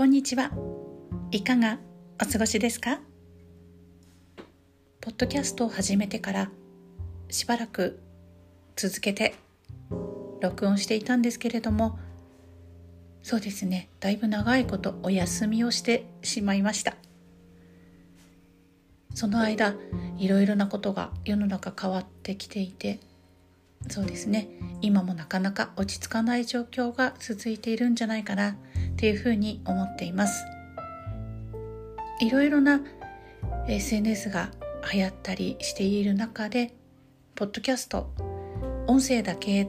こんにちは。いかがお過ごしですか？ポッドキャストを始めてからしばらく続けて録音していたんですけれどもそうですね。だいぶ長いことお休みをしてしまいました。その間いろいろなことが世の中変わってきていてそうですね。今もなかなか落ち着かない状況が続いているんじゃないかな。っていうふうに思っています。いろいろな SNS が流行ったりしている中でポッドキャスト音声だけ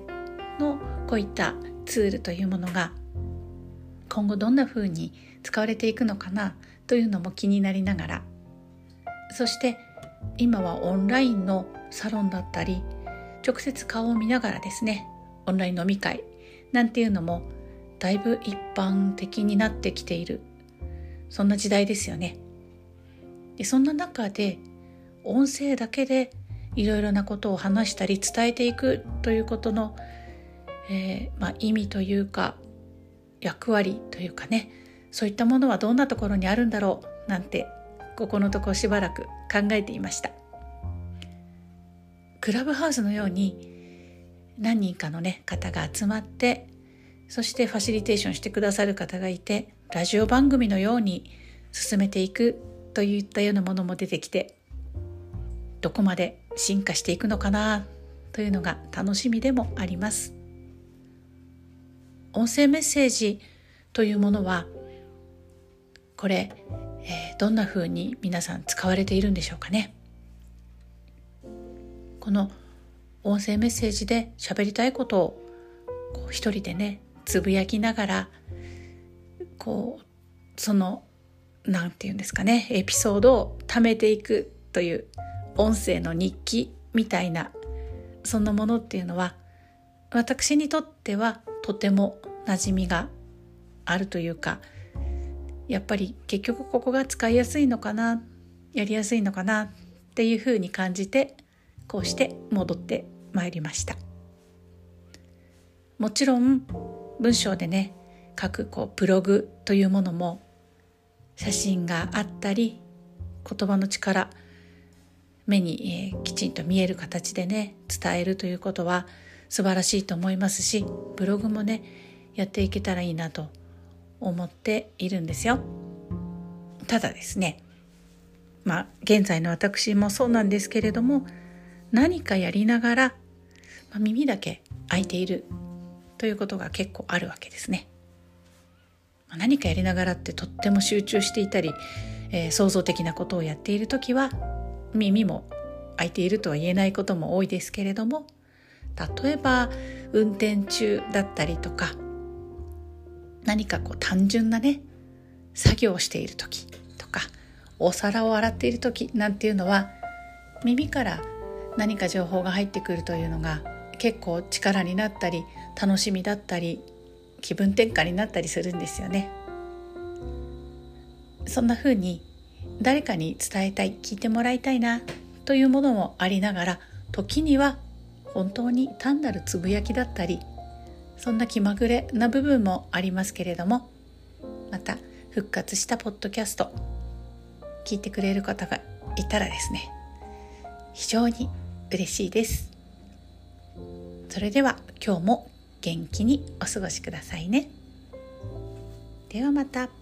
のこういったツールというものが今後どんなふうに使われていくのかなというのも気になりながらそして今はオンラインのサロンだったり直接顔を見ながらですねオンライン飲み会なんていうのもだいぶ一般的になってきている。そんな時代ですよね。でそんな中で音声だけでいろいろなことを話したり伝えていくということの、えー、まあ、意味というか役割というかね。そういったものはどんなところにあるんだろうなんてここのとこしばらく考えていました。クラブハウスのように何人かのね方が集まってそしてファシリテーションしてくださる方がいてラジオ番組のように進めていくといったようなものも出てきてどこまで進化していくのかなというのが楽しみでもあります。音声メッセージというものはこれ、えー、どんな風に皆さん使われているんでしょうかね。この音声メッセージで喋りたいことをこう一人でねつぶやきながらこうその何て言うんですかねエピソードを貯めていくという音声の日記みたいなそんなものっていうのは私にとってはとても馴染みがあるというかやっぱり結局ここが使いやすいのかなやりやすいのかなっていうふうに感じてこうして戻ってまいりました。もちろん文章でね書くこうブログというものも写真があったり言葉の力目に、えー、きちんと見える形でね伝えるということは素晴らしいと思いますしブログもねやっていけたらいいなと思っているんですよ。ただですねまあ現在の私もそうなんですけれども何かやりながら、まあ、耳だけ開いているということが結構あるわけですね。何かやりながらってとっても集中していたり、えー、創造的なことをやっている時は耳も開いているとは言えないことも多いですけれども例えば運転中だったりとか何かこう単純なね作業をしている時とかお皿を洗っている時なんていうのは耳から何か情報が入ってくるというのが結構力になったり楽しみだったり気分転換になったりするんですよね。そんな風に誰かに伝えたい聞いてもらいたいなというものもありながら時には本当に単なるつぶやきだったりそんな気まぐれな部分もありますけれどもまた復活したポッドキャスト聞いてくれる方がいたらですね非常に嬉しいですそれでは今日も元気にお過ごしくださいねではまた。